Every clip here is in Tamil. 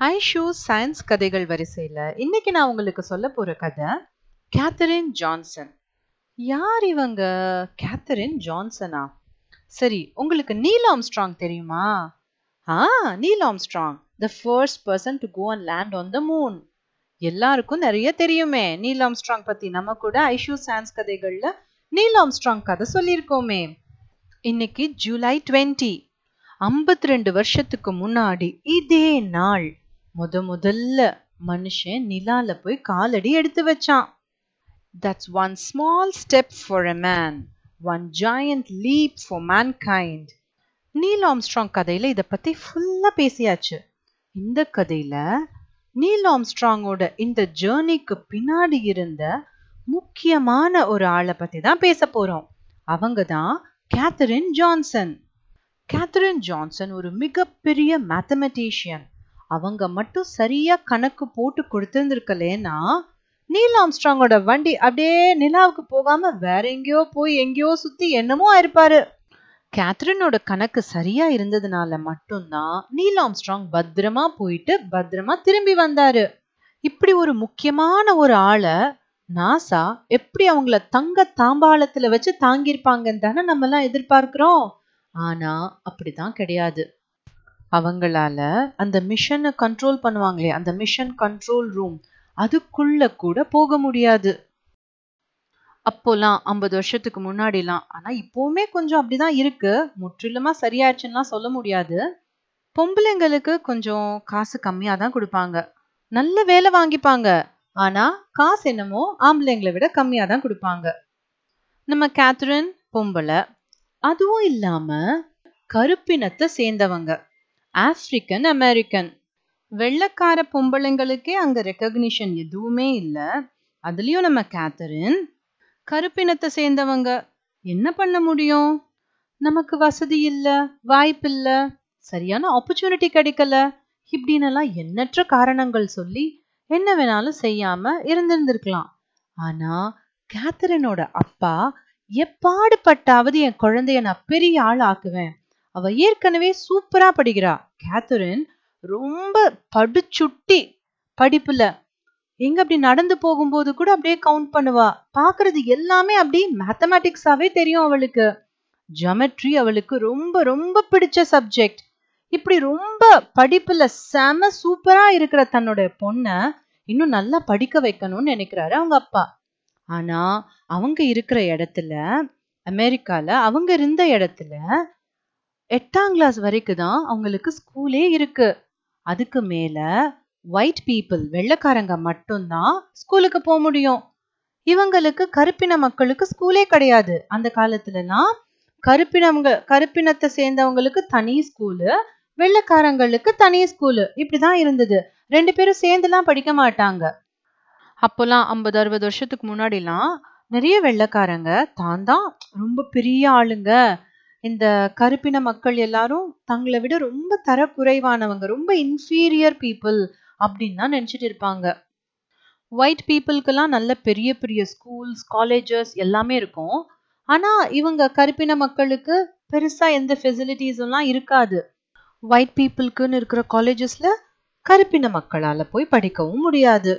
ஐஷூ சயின்ஸ் கதைகள் வரிசையில் இன்னைக்கு நான் உங்களுக்கு சொல்ல போற கதை கேத்தரின் ஜான்சன். யார் இவங்க? கேத்தரின் ஜான்சனா? சரி உங்களுக்கு நீல் ஆம்ஸ்ட்ராங் தெரியுமா? ஆ Neil Armstrong. The first person to go and land on the moon எல்லாருக்கும் நிறைய தெரியுமே. நீல் ஆம்ஸ்ட்ராங் பத்தி நம்ம கூட ஐஷூ சயின்ஸ் கதைகளில் நீல் ஆம்ஸ்ட்ராங் கதை சொல்லியிருக்கோமே. இன்னைக்கு ஜூலை டுவெண்ட்டி. ஐம்பத்தி ரெண்டு வருஷத்துக்கு முன்னாடி இதே நாள். முத முதல்ல மனுஷன் நிலால போய் காலடி எடுத்து வச்சான். That's one small step for a man one giant leap for mankind Neil Armstrong கதையில இதை பத்தி ஃபுல்லா பேசியாச்சு. இந்த கதையில நீல் ஆம்ஸ்ட்ராங்கோட இந்த ஜேர்னிக்கு பின்னாடி இருந்த முக்கியமான ஒரு ஆளை பத்தி தான் பேச போறோம். அவங்க தான் கேத்தரின் ஜான்சன் கேத்தரின் ஜான்சன் ஒரு மிகப்பெரிய மேத்தமெட்டிஷியன் அவங்க மட்டும் சரியா கணக்கு போட்டு கொடுத்திருந்திருக்கலேன்னா நீல் ஆம்ஸ்ட்ராங்கோட வண்டி அப்படியே நிலாவுக்கு போகாம வேற எங்கேயோ போய் எங்கேயோ சுத்தி என்னமோ ஆயிருப்பாரு. கேத்ரினோட கணக்கு சரியா இருந்ததுனால மட்டும்தான் நீல் ஆம்ஸ்ட்ராங் பத்திரமா போயிட்டு பத்திரமா திரும்பி வந்தாரு. இப்படி ஒரு முக்கியமான ஒரு ஆளை நாசா எப்படி அவங்கள தங்க தாம்பாளத்துல வச்சு தாங்கியிருப்பாங்கன்னு தானே நம்மலாம் எதிர்பார்க்கிறோம். ஆனா அப்படிதான் கிடையாது. அவங்களால அந்த மிஷனை கண்ட்ரோல் பண்ணுவாங்களே அந்த மிஷன் கண்ட்ரோல் ரூம் அதுக்குள்ள கூட போக முடியாது. அப்போலாம் ஐம்பது வருஷத்துக்கு முன்னாடிலாம் ஆனா இப்போவுமே கொஞ்சம் அப்படிதான் இருக்கு. முற்றிலுமா சரியாயிடுச்சுன்னா சொல்ல முடியாது. பொம்பளைங்களுக்கு கொஞ்சம் காசு கம்மியா தான் கொடுப்பாங்க. நல்ல வேலை வாங்கிப்பாங்க. ஆனா காசு என்னமோ ஆம்பளைங்களை விட கம்மியா தான் கொடுப்பாங்க. நம்ம கேத்ரின் பொம்பளை அதுவும் இல்லாம கருப்பினத்தை சேர்ந்தவங்க. ஆப்பிரிக்கன் அமெரிக்கன் வெள்ளக்கார பொம்பளைங்களுக்கே அங்க ரெக்கக்னிஷன் எதுவுமே இல்லை. அதுலயும் நம்ம கேத்தரின் கருப்பினத்தை சேர்ந்தவங்க என்ன பண்ண முடியும்? நமக்கு வசதி இல்ல வாய்ப்பு இல்ல சரியான ஆப்பர்ச்சுனிட்டி கிடைக்கல. இப்படின்னெல்லாம் எண்ணற்ற காரணங்கள் சொல்லி என்ன வேணாலும் செய்யாம இருந்திருந்திருக்கலாம். ஆனா கேத்தரினோட அப்பா எப்பாடுபட்டாவது என் குழந்தைய நான் பெரிய ஆள் ஆக்குவேன். அவ ஏற்கனவே சூப்பரா படிக்கிறா. கேத்தரின் ரொம்ப படிச்சுட்டி படிப்புல. எங்க அப்படி நடந்து போகும்போது கூட அப்படியே கவுண்ட் பண்ணுவா. பாக்குறது எல்லாமே அப்படி மேத்தமேட்டிக்ஸாவே தெரியும் அவளுக்கு. ஜமெட்ரி அவளுக்கு ரொம்ப ரொம்ப பிடிச்ச சப்ஜெக்ட் இப்படி ரொம்ப படிப்புல செம சூப்பரா இருக்கிற தன்னோட பொண்ணை இன்னும் நல்லா படிக்க வைக்கணும்னு நினைக்கிறாரு அவங்க அப்பா. ஆனா அவங்க இருக்கிற இடத்துல அமெரிக்கால அவங்க இருந்த இடத்துல எட்டாம் கிளாஸ் வரைக்கும் தான் அவங்களுக்கு ஸ்கூலே இருக்கு. அதுக்கு மேல ஒயிட் பீப்புள் வெள்ளக்காரங்க மட்டும்தான் ஸ்கூலுக்கு போக முடியும். இவங்களுக்கு கருப்பின மக்களுக்கு ஸ்கூலே கிடையாது. அந்த காலத்துலலாம் கருப்பினவங்க கருப்பினத்தை சேர்ந்தவங்களுக்கு தனி ஸ்கூலு வெள்ளைக்காரங்களுக்கு தனி ஸ்கூலு இப்படிதான் இருந்தது. ரெண்டு பேரும் சேர்ந்துலாம் படிக்க மாட்டாங்க. அப்போல்லாம் ஐம்பது அறுபது வருஷத்துக்கு முன்னாடிலாம் நிறைய வெள்ளைக்காரங்க தான் தான் ரொம்ப பெரிய ஆளுங்க. இந்த கருப்பின மக்கள் எல்லாரும் தங்களை விட ரொம்ப தரக்குறைவானவங்க ரொம்ப இன்ஃபீரியர் பீப்புள் அப்படின்னு தான் நினச்சிட்டு இருப்பாங்க. ஒயிட் பீப்புளுக்கெல்லாம் நல்ல பெரிய பெரிய ஸ்கூல்ஸ் காலேஜஸ் எல்லாமே இருக்கும். ஆனால் இவங்க கருப்பின மக்களுக்கு பெருசா எந்த ஃபெசிலிட்டிஸ் எல்லாம் இருக்காது. ஒயிட் பீப்புளுக்குன்னு இருக்கிற காலேஜஸ்ல கருப்பின மக்களால போய் படிக்கவும் முடியாது.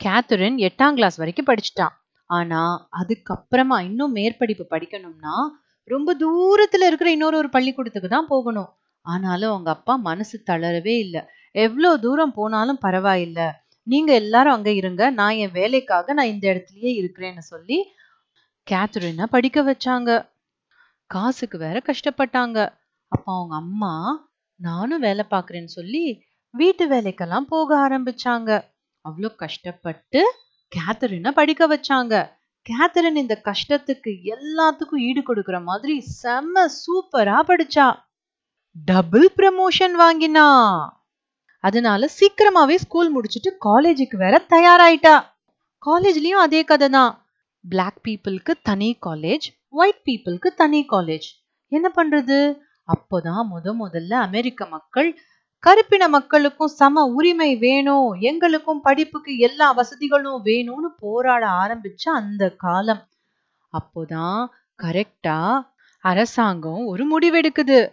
கேத்தரின் எட்டாம் கிளாஸ் வரைக்கும் படிச்சுட்டான் ஆனா அதுக்கப்புறமா இன்னும் மேற்படிப்பு படிக்கணும்னா ரொம்ப தூரத்துல இருக்கிற இன்னொரு ஒரு பள்ளிக்கூடத்துக்கு தான் போகணும். ஆனாலும் அவங்க அப்பா மனசு தளரவே இல்லை. எவ்வளோ தூரம் போனாலும் பரவாயில்ல. நீங்க எல்லாரும் அங்க இருங்க. நான் என் வேலைக்காக நான் இந்த இடத்துலயே இருக்கிறேன்னு சொல்லி கேத்ரினை படிக்க வச்சாங்க. காசுக்கு வேற கஷ்டப்பட்டாங்க. அப்ப அவங்க அம்மா நானும் வேலை பார்க்குறேன்னு சொல்லி வீட்டு வேலைக்கெல்லாம் போக ஆரம்பிச்சாங்க. அவ்வளோ கஷ்டப்பட்டு கேத்தரினை படிக்க வச்சாங்க. கேத்தரின் இந்த கஷ்டத்துக்கு எல்லாத்துக்கும் ஈடு கொடுக்கிற மாதிரி செம்ம சூப்பரா படிச்சா. டபுள் ப்ரமோஷன் வாங்கினா. அதனால சீக்கிரமாவே ஸ்கூல் முடிச்சுட்டு காலேஜுக்கு வேற தயாராயிட்டா. காலேஜ்லயும் அதே கதை தான் பிளாக் பீப்புளுக்கு தனி காலேஜ் ஒயிட் பீப்புளுக்கு தனி காலேஜ் என்ன பண்றது? அப்போதான் முத முதல்ல அமெரிக்க மக்கள் கருப்பின மக்களுக்கும் சம உரிமை வேணும். எங்களுக்கும் படிப்புக்கு எல்லா வசதிகளும் வேணும்னு போராட ஆரம்பிச்ச அந்த காலம். அப்போதான் கரெக்டா அரசாங்கம் ஒரு முடிவெடுக்குது.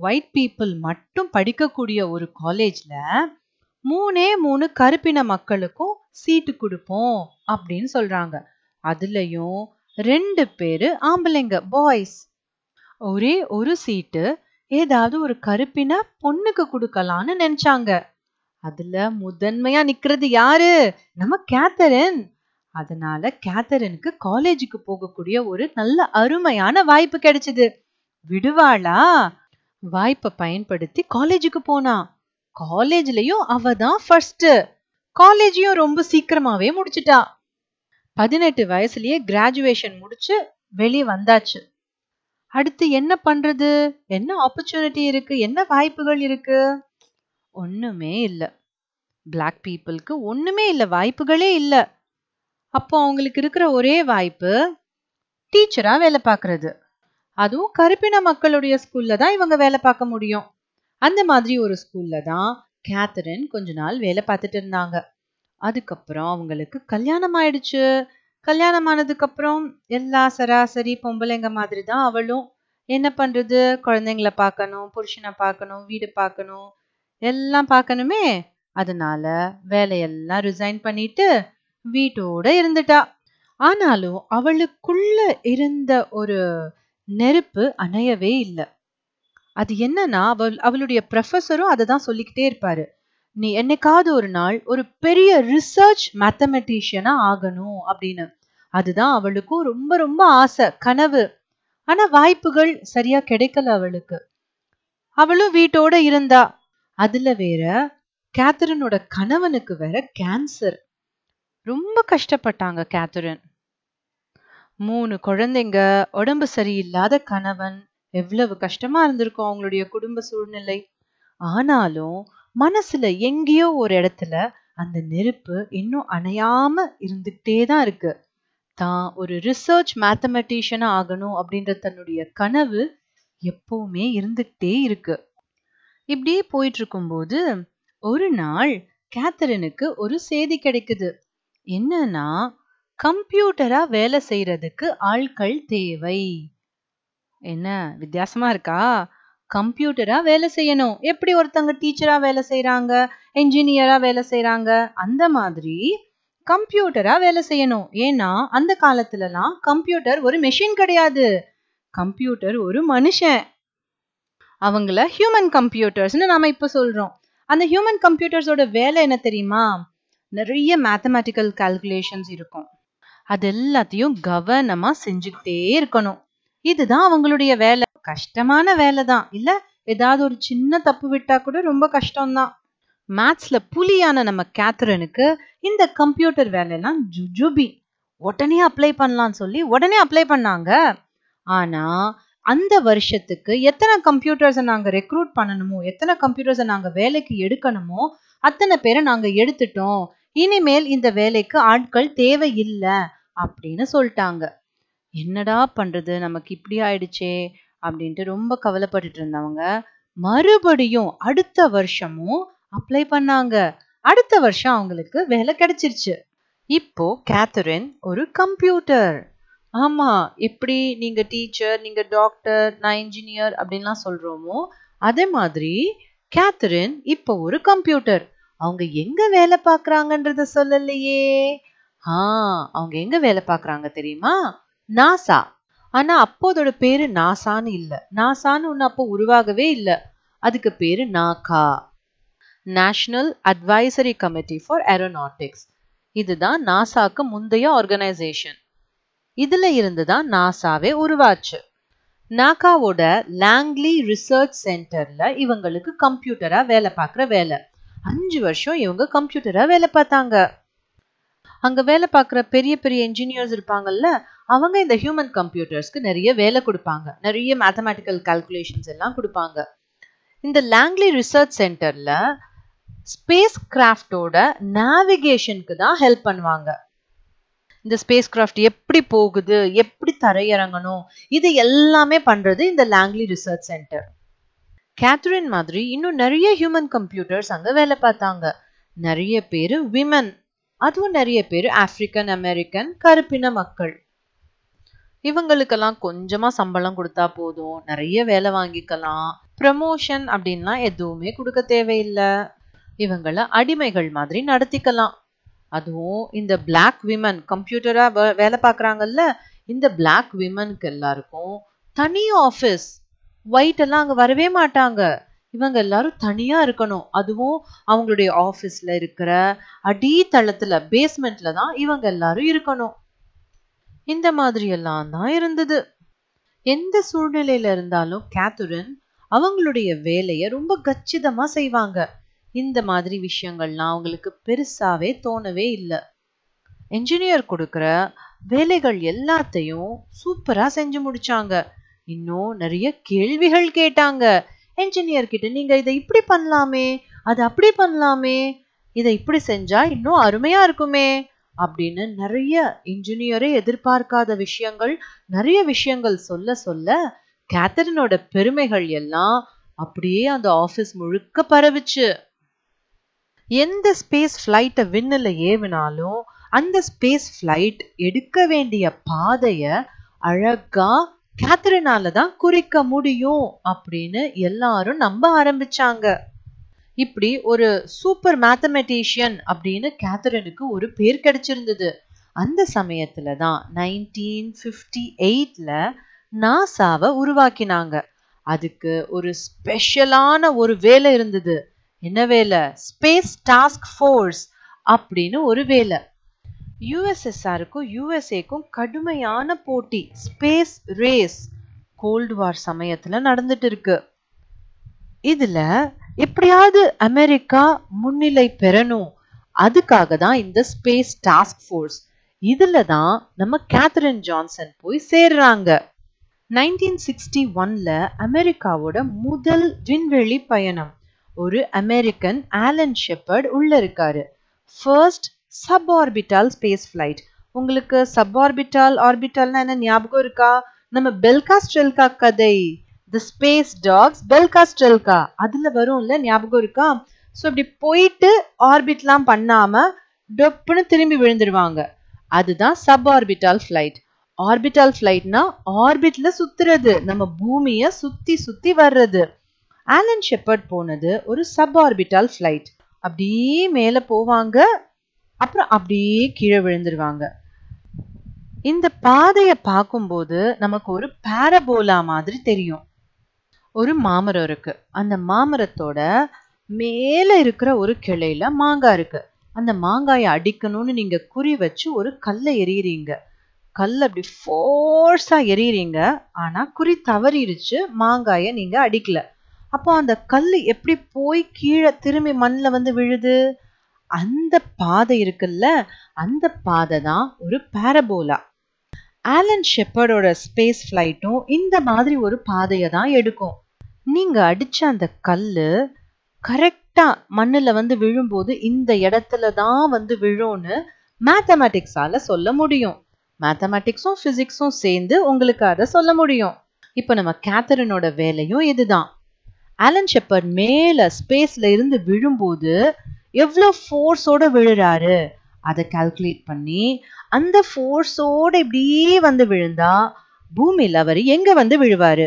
ஒயிட் பீப்புள் மட்டும் படிக்கக்கூடிய ஒரு காலேஜ்ல மூணே மூணு கருப்பின மக்களுக்கும் சீட்டு கொடுப்போம் அப்படின்னு சொல்றாங்க. அதுலயும் ரெண்டு பேரு ஆம்பளைங்க பாய்ஸ் ஒரே ஒரு சீட்டு ஏதாவது ஒரு கருப்பின பொண்ணுக்கு கொடுக்கலான்னு நினைச்சாங்க. அதுல முதன்மையா நிக்கிறது யாரு? நம்ம கேத்தரின். அதனால கேத்தரினுக்கு காலேஜுக்கு போகக்கூடிய ஒரு நல்ல அருமையான வாய்ப்பு கிடைச்சது. விடுவாளா? வாய்ப்பை பயன்படுத்தி காலேஜுக்கு போனா. காலேஜ்லயும் அவ தான் ஃபர்ஸ்ட் காலேஜையும் ரொம்ப சீக்கிரமாவே முடிச்சிட்டா. பதினெட்டு வயசுலயே கிராஜுவேஷன் முடிச்சு வெளியே வந்தாச்சு. அடுத்து என்ன பண்றது? என்ன ஆப்பர்ச்சுனிட்டி இருக்கு? என்ன வாய்ப்புகள் இருக்கு? ஒண்ணுமே இல்ல. பிளாக் பீப்புளுக்கு ஒண்ணுமே இல்ல. வாய்ப்புகளே இல்ல. அப்போ அவங்களுக்கு இருக்கிற ஒரே வாய்ப்பு டீச்சரா வேலை பார்க்கறது. அதுவும் கருப்பின மக்களுடைய ஸ்கூல்ல தான் இவங்க வேலை பார்க்க முடியும். அந்த மாதிரி ஒரு ஸ்கூல்ல தான் கேத்தரின் கொஞ்ச நாள் வேலை பார்த்துட்டு இருந்தாங்க. அதுக்கப்புறம் அவங்களுக்கு கல்யாணம் ஆயிடுச்சு. கல்யாணம் ஆனதுக்கு அப்புறம் எல்லா சராசரி பொம்பளைங்க மாதிரி தான் அவளும் என்ன பண்றது? குழந்தைங்கள பார்க்கணும் புருஷனை பார்க்கணும் வீடு பார்க்கணும் எல்லாம் பார்க்கணுமே. அதனால வேலையெல்லாம் ரிசைன் பண்ணிட்டு வீட்டோட இருந்துட்டா. ஆனாலும் அவளுக்குள்ள இருந்த ஒரு நெருப்பு அணையவே இல்லை. அது என்னன்னா அவள் அவளுடைய ப்ரொஃபஸரும் அதை தான் சொல்லிக்கிட்டே இருப்பாரு. நீ என்னைக்காவது ஒரு நாள் ஒரு பெரிய ரிசர்ச் மேத்தமெட்டிஷியனா ஆகணும் அப்படின்னு. அதுதான் அவளுக்கும் ரொம்ப ரொம்ப ஆசை கனவு. ஆனா வாய்ப்புகள் சரியா கிடைக்கல அவளுக்கு. அவளும் வீட்டோட இருந்தா. அதுல வேற கேத்தரினோட கணவனுக்கு வேற கேன்சர் ரொம்ப கஷ்டப்பட்டாங்க கேத்தரின் மூணு குழந்தைங்க உடம்பு சரியில்லாத கணவன். எவ்வளவு கஷ்டமா இருந்திருக்கும் அவங்களுடைய குடும்ப சூழ்நிலை. ஆனாலும் மனசுல எங்கேயோ ஒரு இடத்துல அந்த நெருப்பு இன்னும் அணையாம இருந்துகிட்டே தான் இருக்கு. தான் ஒரு ரிசர்ச் மேத்தமெட்டிஷியனா ஆகணும் அப்படின்ற தன்னுடைய கனவு எப்பவுமே இருந்துகிட்டே இருக்கு. இப்படியே போயிட்டு இருக்கும்போது ஒரு நாள் கேத்தரினுக்கு ஒரு செய்தி கிடைக்குது. என்னன்னா கம்ப்யூட்டரா வேலை செய்யறதுக்கு ஆட்கள் தேவை. என்ன வித்தியாசமா இருக்கா? கம்ப்யூட்டரா வேலை செய்யணும். எப்படி ஒருத்தங்க டீச்சரா வேலை செய்யறாங்க என்ஜினியரா வேலை செய்யறாங்க அந்த மாதிரி கம்ப்யூட்டரா வேலை செய்யணும். ஏன்னா அந்த காலத்துலலாம் கம்ப்யூட்டர் ஒரு மெஷின் கிடையாது. கம்ப்யூட்டர் ஒரு மனுஷன். அவங்கள ஹியூமன் கம்ப்யூட்டர்ஸ்னு நாம இப்ப சொல்றோம். அந்த ஹியூமன் கம்ப்யூட்டர்ஸோட வேலை என்ன தெரியுமா? நிறைய மேத்தமேட்டிக்கல் கால்குலேஷன்ஸ் இருக்கும். அது எல்லாத்தையும் கவனமா செஞ்சுக்கிட்டே இருக்கணும். இதுதான் அவங்களுடைய வேலை. கஷ்டமான வேலை தான் இல்ல ஏதாவது ஒரு சின்ன தப்பு விட்டா கூட ரொம்ப கஷ்டம்தான். மேத்ஸ்ல புலியான நம்ம கேத்ரனுக்கு இந்த கம்ப்யூட்டர் வேலையெல்லாம் ஜுஜுபி. உடனே அப்ளை பண்ணலாம்னு சொல்லி உடனே அப்ளை பண்ணாங்க. ஆனா அந்த வருஷத்துக்கு எத்தனை கம்ப்யூட்டர்ஸை நாங்கள் ரெக்ரூட் பண்ணணுமோ எத்தனை கம்ப்யூட்டர்ஸை நாங்கள் வேலைக்கு எடுக்கணுமோ அத்தனை பேரை நாங்கள் எடுத்துட்டோம். இனிமேல் இந்த வேலைக்கு ஆட்கள் தேவையில்லை அப்படின்னு சொல்லிட்டாங்க. என்னடா பண்றது? நமக்கு இப்படி ஆயிடுச்சே அப்படின்ட்டு ரொம்ப கவலைப்பட்டுட்டு இருந்தவங்க மறுபடியும் அடுத்த வருஷமும் அப்ளை பண்ணாங்க. அடுத்த வருஷம் அவங்களுக்கு வேலை கிடைச்சிருச்சு. இப்போ கேத்தரின் ஒரு கம்ப்யூட்டர் ஆமா எப்படி நீங்க டீச்சர் நீங்க டாக்டர் நான் இன்ஜினியர் அப்படின்லாம் சொல்றோமோ அதே மாதிரி கேத்தரின் இப்போ ஒரு கம்ப்யூட்டர் அவங்க எங்க வேலை பார்க்கறாங்கன்றத சொல்லலையே. ஆ அவங்க எங்க வேலை பார்க்குறாங்க தெரியுமா? நாசா. ஆனா அப்போ அதோட பேரு நாசான்னு இல்ல. நாசான்னு ஒண்ணு அப்போ உருவாகவே இல்ல. அதுக்கு பேரு NACA. National advisory committee for aeronautics இதுதான் நாசாக்கு முந்தைய ஆர்கனைசேஷன் இதுல இருந்து தான் நாசாவே உருவாச்சு. நாகாவோட லாங்லி ரிசர்ச் சென்டர்ல இவங்களுக்கு கம்ப்யூட்டரா வேலை பார்க்குற வேலை. அஞ்சு வருஷம் இவங்க கம்ப்யூட்டரா வேலை பார்த்தாங்க. அங்கே வேலை பார்க்குற பெரிய பெரிய இன்ஜினியர்ஸ் இருப்பாங்கல்ல அவங்க இந்த ஹியூமன் கம்ப்யூட்டர்ஸ்க்கு நிறைய வேலை கொடுப்பாங்க. நிறைய மேத்தமேட்டிக்கல் கால்குலேஷன்ஸ் எல்லாம் கொடுப்பாங்க. இந்த லாங்லி ரிசர்ச் சென்டரில் ஸ்பேஸ் கிராஃப்டோட நேவிகேஷனுக்கு தான் ஹெல்ப் பண்ணுவாங்க. இந்த ஸ்பேஸ் கிராஃப்ட் எப்படி போகுது எப்படி தரையிறங்கணும் இது எல்லாமே பண்ணுறது இந்த லாங்லி ரிசர்ச் சென்டர் கேத்ரின் மாதிரி இன்னும் நிறைய ஹியூமன் கம்ப்யூட்டர்ஸ் அங்கே வேலை பார்த்தாங்க. நிறைய பேர் விமன் அதுவும் நிறைய பேர் ஆப்பிரிக்கன் அமெரிக்கன் கருப்பின மக்கள். இவங்களுக்கெல்லாம் கொஞ்சமா சம்பளம் கொடுத்தா போதும். நிறைய வேலை வாங்கிக்கலாம். ப்ரமோஷன் அப்படின்லாம் எதுவுமே கொடுக்க தேவையில்லை. இவங்கள அடிமைகள் மாதிரி நடத்திக்கலாம். அதுவும் இந்த பிளாக் விமன் கம்ப்யூட்டரா வேலை பார்க்குறாங்கல்ல இந்த பிளாக் விமனுக்கு எல்லாருக்கும் தனி ஆஃபீஸ் ஒயிட் எல்லாம் அங்கே வரவே மாட்டாங்க. இவங்க எல்லாரும் தனியா இருக்கணும். அதுவும் அவங்களுடைய ஆபீஸ்ல இருக்கிற அடித்தளத்துல பேஸ்மெண்ட்ல தான் இவங்க எல்லாரும் இருக்கணும். இந்த மாதிரி எல்லாம் தான் இருந்தது. எந்த சூழ்நிலையில இருந்தாலும் கேத்துரின் அவங்களுடைய வேலையை ரொம்ப கச்சிதமா செய்வாங்க. இந்த மாதிரி விஷயங்கள்லாம் அவங்களுக்கு பெருசாவே தோணவே இல்லை. என்ஜினியர் கொடுக்குற வேலைகள் எல்லாத்தையும் சூப்பரா செஞ்சு முடிச்சாங்க. இன்னும் நிறைய கேள்விகள் கேட்டாங்க. என்ஜினியர் கிட்ட நீங்க இதை இப்படி பண்ணலாமே அது அப்படி பண்ணலாமே இதை இப்படி செஞ்சா இன்னும் அருமையா இருக்குமே அப்படின்னு நிறைய இன்ஜினியரே எதிர்பார்க்காத விஷயங்கள் நிறைய விஷயங்கள் சொல்ல சொல்ல கேத்தரினோட பெருமைகள் எல்லாம் அப்படியே அந்த ஆஃபீஸ் முழுக்க பரவிச்சு. எந்த ஸ்பேஸ் ஃப்ளைட்டை விண்ணில் ஏவினாலும் அந்த ஸ்பேஸ் ஃப்ளைட் எடுக்க வேண்டிய பாதையை அழகாக கேத்தரினால தான் குறிக்க முடியும் அப்படின்னு எல்லாரும் நம்ப ஆரம்பிச்சாங்க. இப்படி ஒரு சூப்பர் மேத்தமெட்டிஷியன் அப்படின்னு கேத்தரினுக்கு ஒரு பேர் கிடைச்சிருந்தது. அந்த சமயத்துல தான் நைன்டீன் ஃபிஃப்டி எயிட்ல நாசாவை உருவாக்கினாங்க. அதுக்கு ஒரு ஸ்பெஷலான ஒரு வேலை இருந்தது. என்ன வேலை? ஸ்பேஸ் டாஸ்க் ஃபோர்ஸ் அப்படின்னு ஒரு வேலை. யூஎஸ்எஸ்ஆருக்கும் யூஎஸ்ஏக்கும் கடுமையான போட்டி. ஸ்பேஸ் ரேஸ் கோல்டு வார் சமயத்துல நடந்துட்டு இருக்கு இதுல எப்படியாவது அமெரிக்கா முன்னிலை பெறணும். அதுக்காக தான் இந்த ஸ்பேஸ் டாஸ்க் ஃபோர்ஸ் இதுல தான் நம்ம கேத்ரின் ஜான்சன் போய் சேர்றாங்க. நைன்டீன் சிக்ஸ்டி ஒன்ல அமெரிக்காவோட முதல் விண்வெளி பயணம். ஒரு அமெரிக்கன் ஆலன் ஷெப்பர்ட் உள்ள இருக்காரு. ஃபர்ஸ்ட் சப்ஆர்பிட்டால் ஸ்பேஸ் ஃப்ளைட் உங்களுக்கு சப்ஆர்பிட்டால் ஆர்பிட்டால்னா என்ன ஞாபகம் இருக்கா? நம்ம பெல்கா ஸ்ட்ரெல்கா கதை. The space dogs Belka Strelka அதுல வரும்ல ஞாபகம் இருக்கா? ஸோ இப்படி போயிட்டு ஆர்பிட்லாம் பண்ணாம டொப்புன்னு திரும்பி விழுந்துருவாங்க. அதுதான் சப் ஆர்பிட்டால் ஃப்ளைட் ஆர்பிட்டால் ஃப்ளைட்னா ஆர்பிட்ல சுத்துறது. நம்ம பூமியை சுத்தி சுத்தி வர்றது. ஆலன் ஷெப்பர்ட் போனது ஒரு சப் ஆர்பிட்டால் ஃப்ளைட் அப்படியே மேலே போவாங்க. அப்புறம் அப்படியே கீழே விழுந்துருவாங்க. இந்த பாதையை பார்க்கும்போது நமக்கு ஒரு பாரபோலா மாதிரி தெரியும். ஒரு மாமரம் இருக்கு. அந்த மாமரத்தோட மேல இருக்கிற ஒரு கிளையில மாங்காய் இருக்கு. அந்த மாங்காயை அடிக்கணும்னு நீங்க குறி வச்சு ஒரு கல்லை எறியறீங்க. கல் அப்படி ஃபோர்ஸா எறியறீங்க. ஆனா குறி தவறிடுச்சு மாங்காய நீங்க அடிக்கல. அப்போ அந்த கல் எப்படி போய் கீழே திரும்பி மண்ணில் வந்து விழுது? அந்த பாதை இருக்குல்ல அந்த பாதை தான் ஒரு பேரபோலா ஆலன் ஷெப்பர்டோட ஸ்பேஸ் ஃப்ளைட்டும் இந்த மாதிரி ஒரு பாதையை தான் எடுக்கும். நீங்க அடிச்ச அந்த கல்லு கரெக்டா மண்ணுல வந்து விழும்போது இந்த இடத்துல தான் வந்து விழும்னு மேத்தமேட்டிக்ஸால சொல்ல முடியும். மேத்தமேட்டிக்ஸும் பிசிக்ஸும் சேர்ந்து உங்களுக்கு அதை சொல்ல முடியும். இப்போ நம்ம கேத்தரினோட வேலையும் இதுதான். ஆலன் ஷெப்பர்ட் மேல ஸ்பேஸ்ல இருந்து விழும்போது எவ்வளோ ஃபோர்ஸோட விழுறாரு? அதை கால்குலேட் பண்ணி அந்த ஃபோர்ஸோட இப்படியே வந்து விழுந்தா பூமியில அவர் எங்க வந்து விழுவாரு?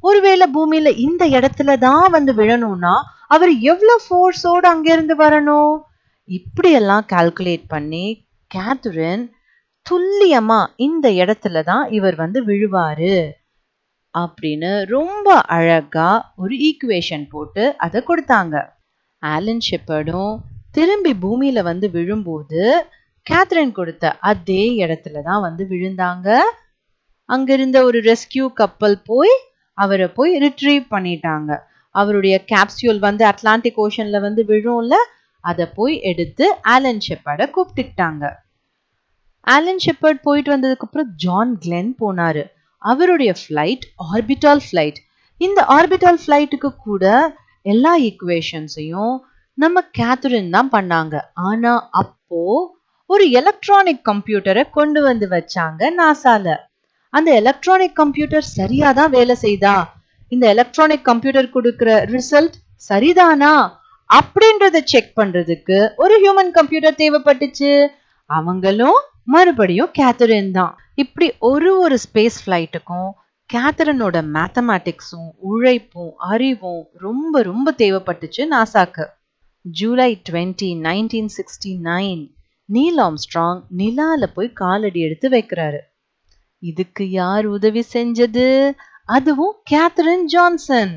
ஒருவேளை பூமியில இந்த இடத்துல தான் வந்து விழணும்னா அவர் எவ்வளவு ஃபோர்ஸோட அங்கிருந்து வரணும்? இப்படியெல்லாம் கால்குலேட் பண்ணி கேத்துரின் துல்லியமா இந்த இடத்துல தான் இவர் வந்து விழுவாரு. அப்படின்னு ரொம்ப அழகா ஒரு ஈக்குவேஷன் போட்டு அதை கொடுத்தாங்க. ஆலன் ஷெப்பர்டும் திரும்பி பூமியில வந்து விழும்போது கேத்ரின் கொடுத்த அதே இடத்துல தான் வந்து விழுந்தாங்க. அங்கிருந்த ஒரு ரெஸ்கியூ கப்பல் போய் அவரை போய் ரிட்ரீவ் பண்ணிட்டாங்க. அவருடைய கேப்சியூல் வந்து அட்லாண்டிக் ஓஷன்ல வந்து விழும்ல அதை போய் எடுத்து ஆலன் ஷெப்பர்டை கூப்பிட்டுக்கிட்டாங்க. ஆலன் ஷெப்பர்ட் போயிட்டு வந்ததுக்கு அப்புறம் ஜான் கிளென் போனாரு. அவருடைய ஃப்ளைட் ஆர்பிட்டால் ஃப்ளைட் இந்த ஆர்பிட்டால் ஃப்ளைட்டுக்கு கூட எல்லா ஈக்குவேஷன்ஸையும் நம்ம கேத்ரின் தான் பண்ணாங்க. ஆனா அப்போ ஒரு எலக்ட்ரானிக் கம்ப்யூட்டரை கொண்டு வந்து வச்சாங்க நாசால அந்த எலக்ட்ரானிக் கம்ப்யூட்டர் சரியா தான் வேலை செய்தா? இந்த எலக்ட்ரானிக் கம்ப்யூட்டர் கொடுக்கிற ரிசல்ட் சரிதானா? அப்படின்றத செக் பண்றதுக்கு ஒரு ஹியூமன் கம்ப்யூட்டர் தேவைப்பட்டுச்சு. அவங்களும் மறுபடியும் கேத்தரின் தான். இப்படி ஒரு ஒரு ஸ்பேஸ் ஃப்ளைட்டுக்கும் கேத்தரினோட மேத்தமேட்டிக்ஸும் உழைப்பும் அறிவும் ரொம்ப ரொம்ப தேவைப்பட்டுச்சு நாசாக்கு. July twenty nineteen sixty nine Neil Armstrong நிலால போய் காலடி எடுத்து வைக்கிறாரு. இதுக்கு யார் உதவி செஞ்சது? அதுவும் கேத்தரின் ஜான்சன்.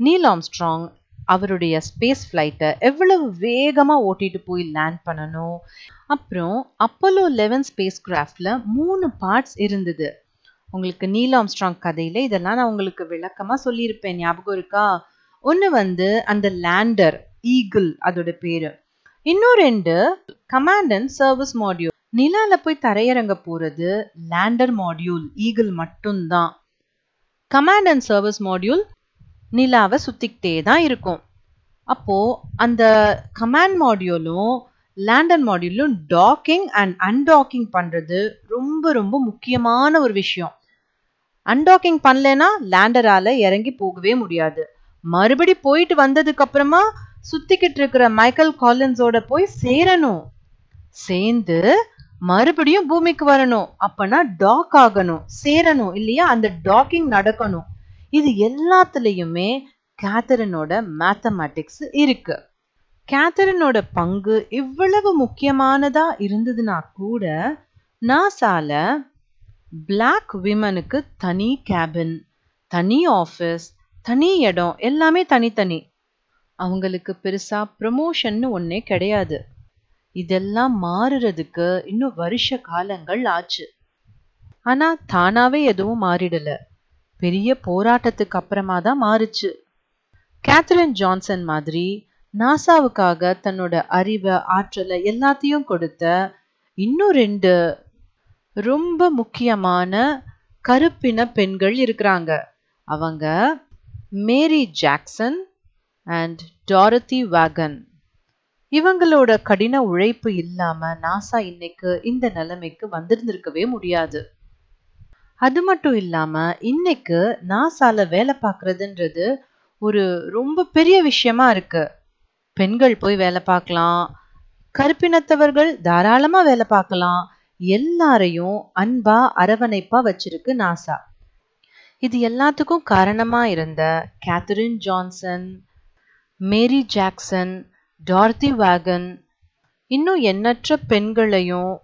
நீல் ஆம்ஸ்ட்ராங் அவருடைய ஸ்பேஸ் ஃப்ளைட்டை எவ்வளவு வேகமாக ஓட்டிட்டு போய் லேண்ட் பண்ணணும்? அப்புறம் அப்போலோ லெவன் ஸ்பேஸ் கிராஃப்டில் மூணு பார்ட்ஸ் இருந்தது. உங்களுக்கு நீல் ஆம்ஸ்ட்ராங் கதையில இதெல்லாம் நான் உங்களுக்கு விளக்கமா சொல்லியிருப்பேன். ஞாபகம் இருக்கா? ஒன்று வந்து அந்த லேண்டர் ஈகிள் அதோட பேரு. இன்னும் ரெண்டு கமாண்ட் அண்ட் சர்வீஸ் மாடியூல். நிலால போய் தரையிறங்க போறது லேண்டர் மாடியூல் ஈகிள் மட்டும்தான். கமாண்ட் அண்ட் சர்வீஸ் மாடியூல் நிலாவை சுத்திக்கிட்டே தான் இருக்கும். அப்போ அந்த கமாண்ட் மாடியூலும் லேண்டர் மாடியூலும் டாக்கிங் அண்ட் அன்டாக்கிங் பண்றது ரொம்ப ரொம்ப முக்கியமான ஒரு விஷயம். அன்டாக்கிங் பண்ணலனா லேண்டரால இறங்கி போகவே முடியாது. மறுபடி போயிட்டு வந்ததுக்கு அப்புறமா சுத்திக்கிட்டு இருக்கிற மைக்கேல் காலின்ஸோட போய் சேரணும். சேர்ந்து மறுபடியும் பூமிக்கு வரணும். அப்பனா டாக் ஆகணும். சேரணும் இல்லையா? அந்த டாக்கிங் நடக்கணும். இது எல்லாத்துலயுமே கேத்தரினோட மேத்தமேட்டிக்ஸ் இருக்கு. கேத்தரினோட பங்கு இவ்வளவு முக்கியமானதா இருந்ததுன்னா கூட நாசால பிளாக் விமனுக்கு தனி கேபின் தனி ஆஃபீஸ் தனி இடம் எல்லாமே தனித்தனி. அவங்களுக்கு பெருசா ப்ரமோஷன்னு ஒன்னே கிடையாது. இதெல்லாம் மாறுறதுக்கு இன்னும் வருஷ காலங்கள் ஆச்சு. ஆனா தானாவே எதுவும் மாறிடல. பெரிய போராட்டத்துக்கு அப்புறமா தான் மாறுச்சு. கேத்ரின் ஜான்சன் மாதிரி நாசாவுக்காக தன்னோட அறிவை ஆற்றலை எல்லாத்தையும் கொடுத்த இன்னும் ரெண்டு ரொம்ப முக்கியமான கருப்பின பெண்கள் இருக்கிறாங்க. அவங்க மேரி ஜாக்சன் அண்ட் டாரதி வேகன் இவங்களோட கடின உழைப்பு இல்லாம நாசா இன்னைக்கு இந்த நிலைமைக்கு வந்திருந்திருக்கவே முடியாது. அது மட்டும் இல்லாம இன்னைக்கு நாசால வேலை பார்க்கறதுன்றது ஒரு ரொம்ப பெரிய விஷயமா இருக்கு. பெண்கள் போய் வேலை பார்க்கலாம். கருப்பினத்தவர்கள் தாராளமா வேலை பார்க்கலாம். எல்லாரையும் அன்பா அரவணைப்பா வச்சிருக்கு நாசா. இது எல்லாத்துக்கும் காரணமா இருந்த Katherine Johnson Mary Jackson Dorothy Vaughan இன்னும் எண்ணற்ற பெண்களையும்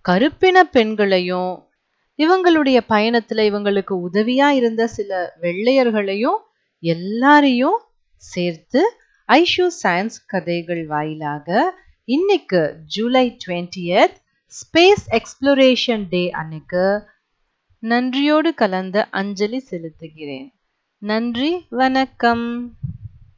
கருப்பின பெண்களையும் இவங்களுடைய பயணத்துல இவங்களுக்கு உதவியா இருந்த சில வெள்ளையர்களையும் எல்லாரையும் சேர்த்து ஐஷு சயின்ஸ் கதைகள் வாயிலாக இன்னைக்கு July twentieth space exploration day அன்னைக்கு நன்றியோடு கலந்த அஞ்சலி செலுத்துகிறேன். நன்றி வணக்கம்.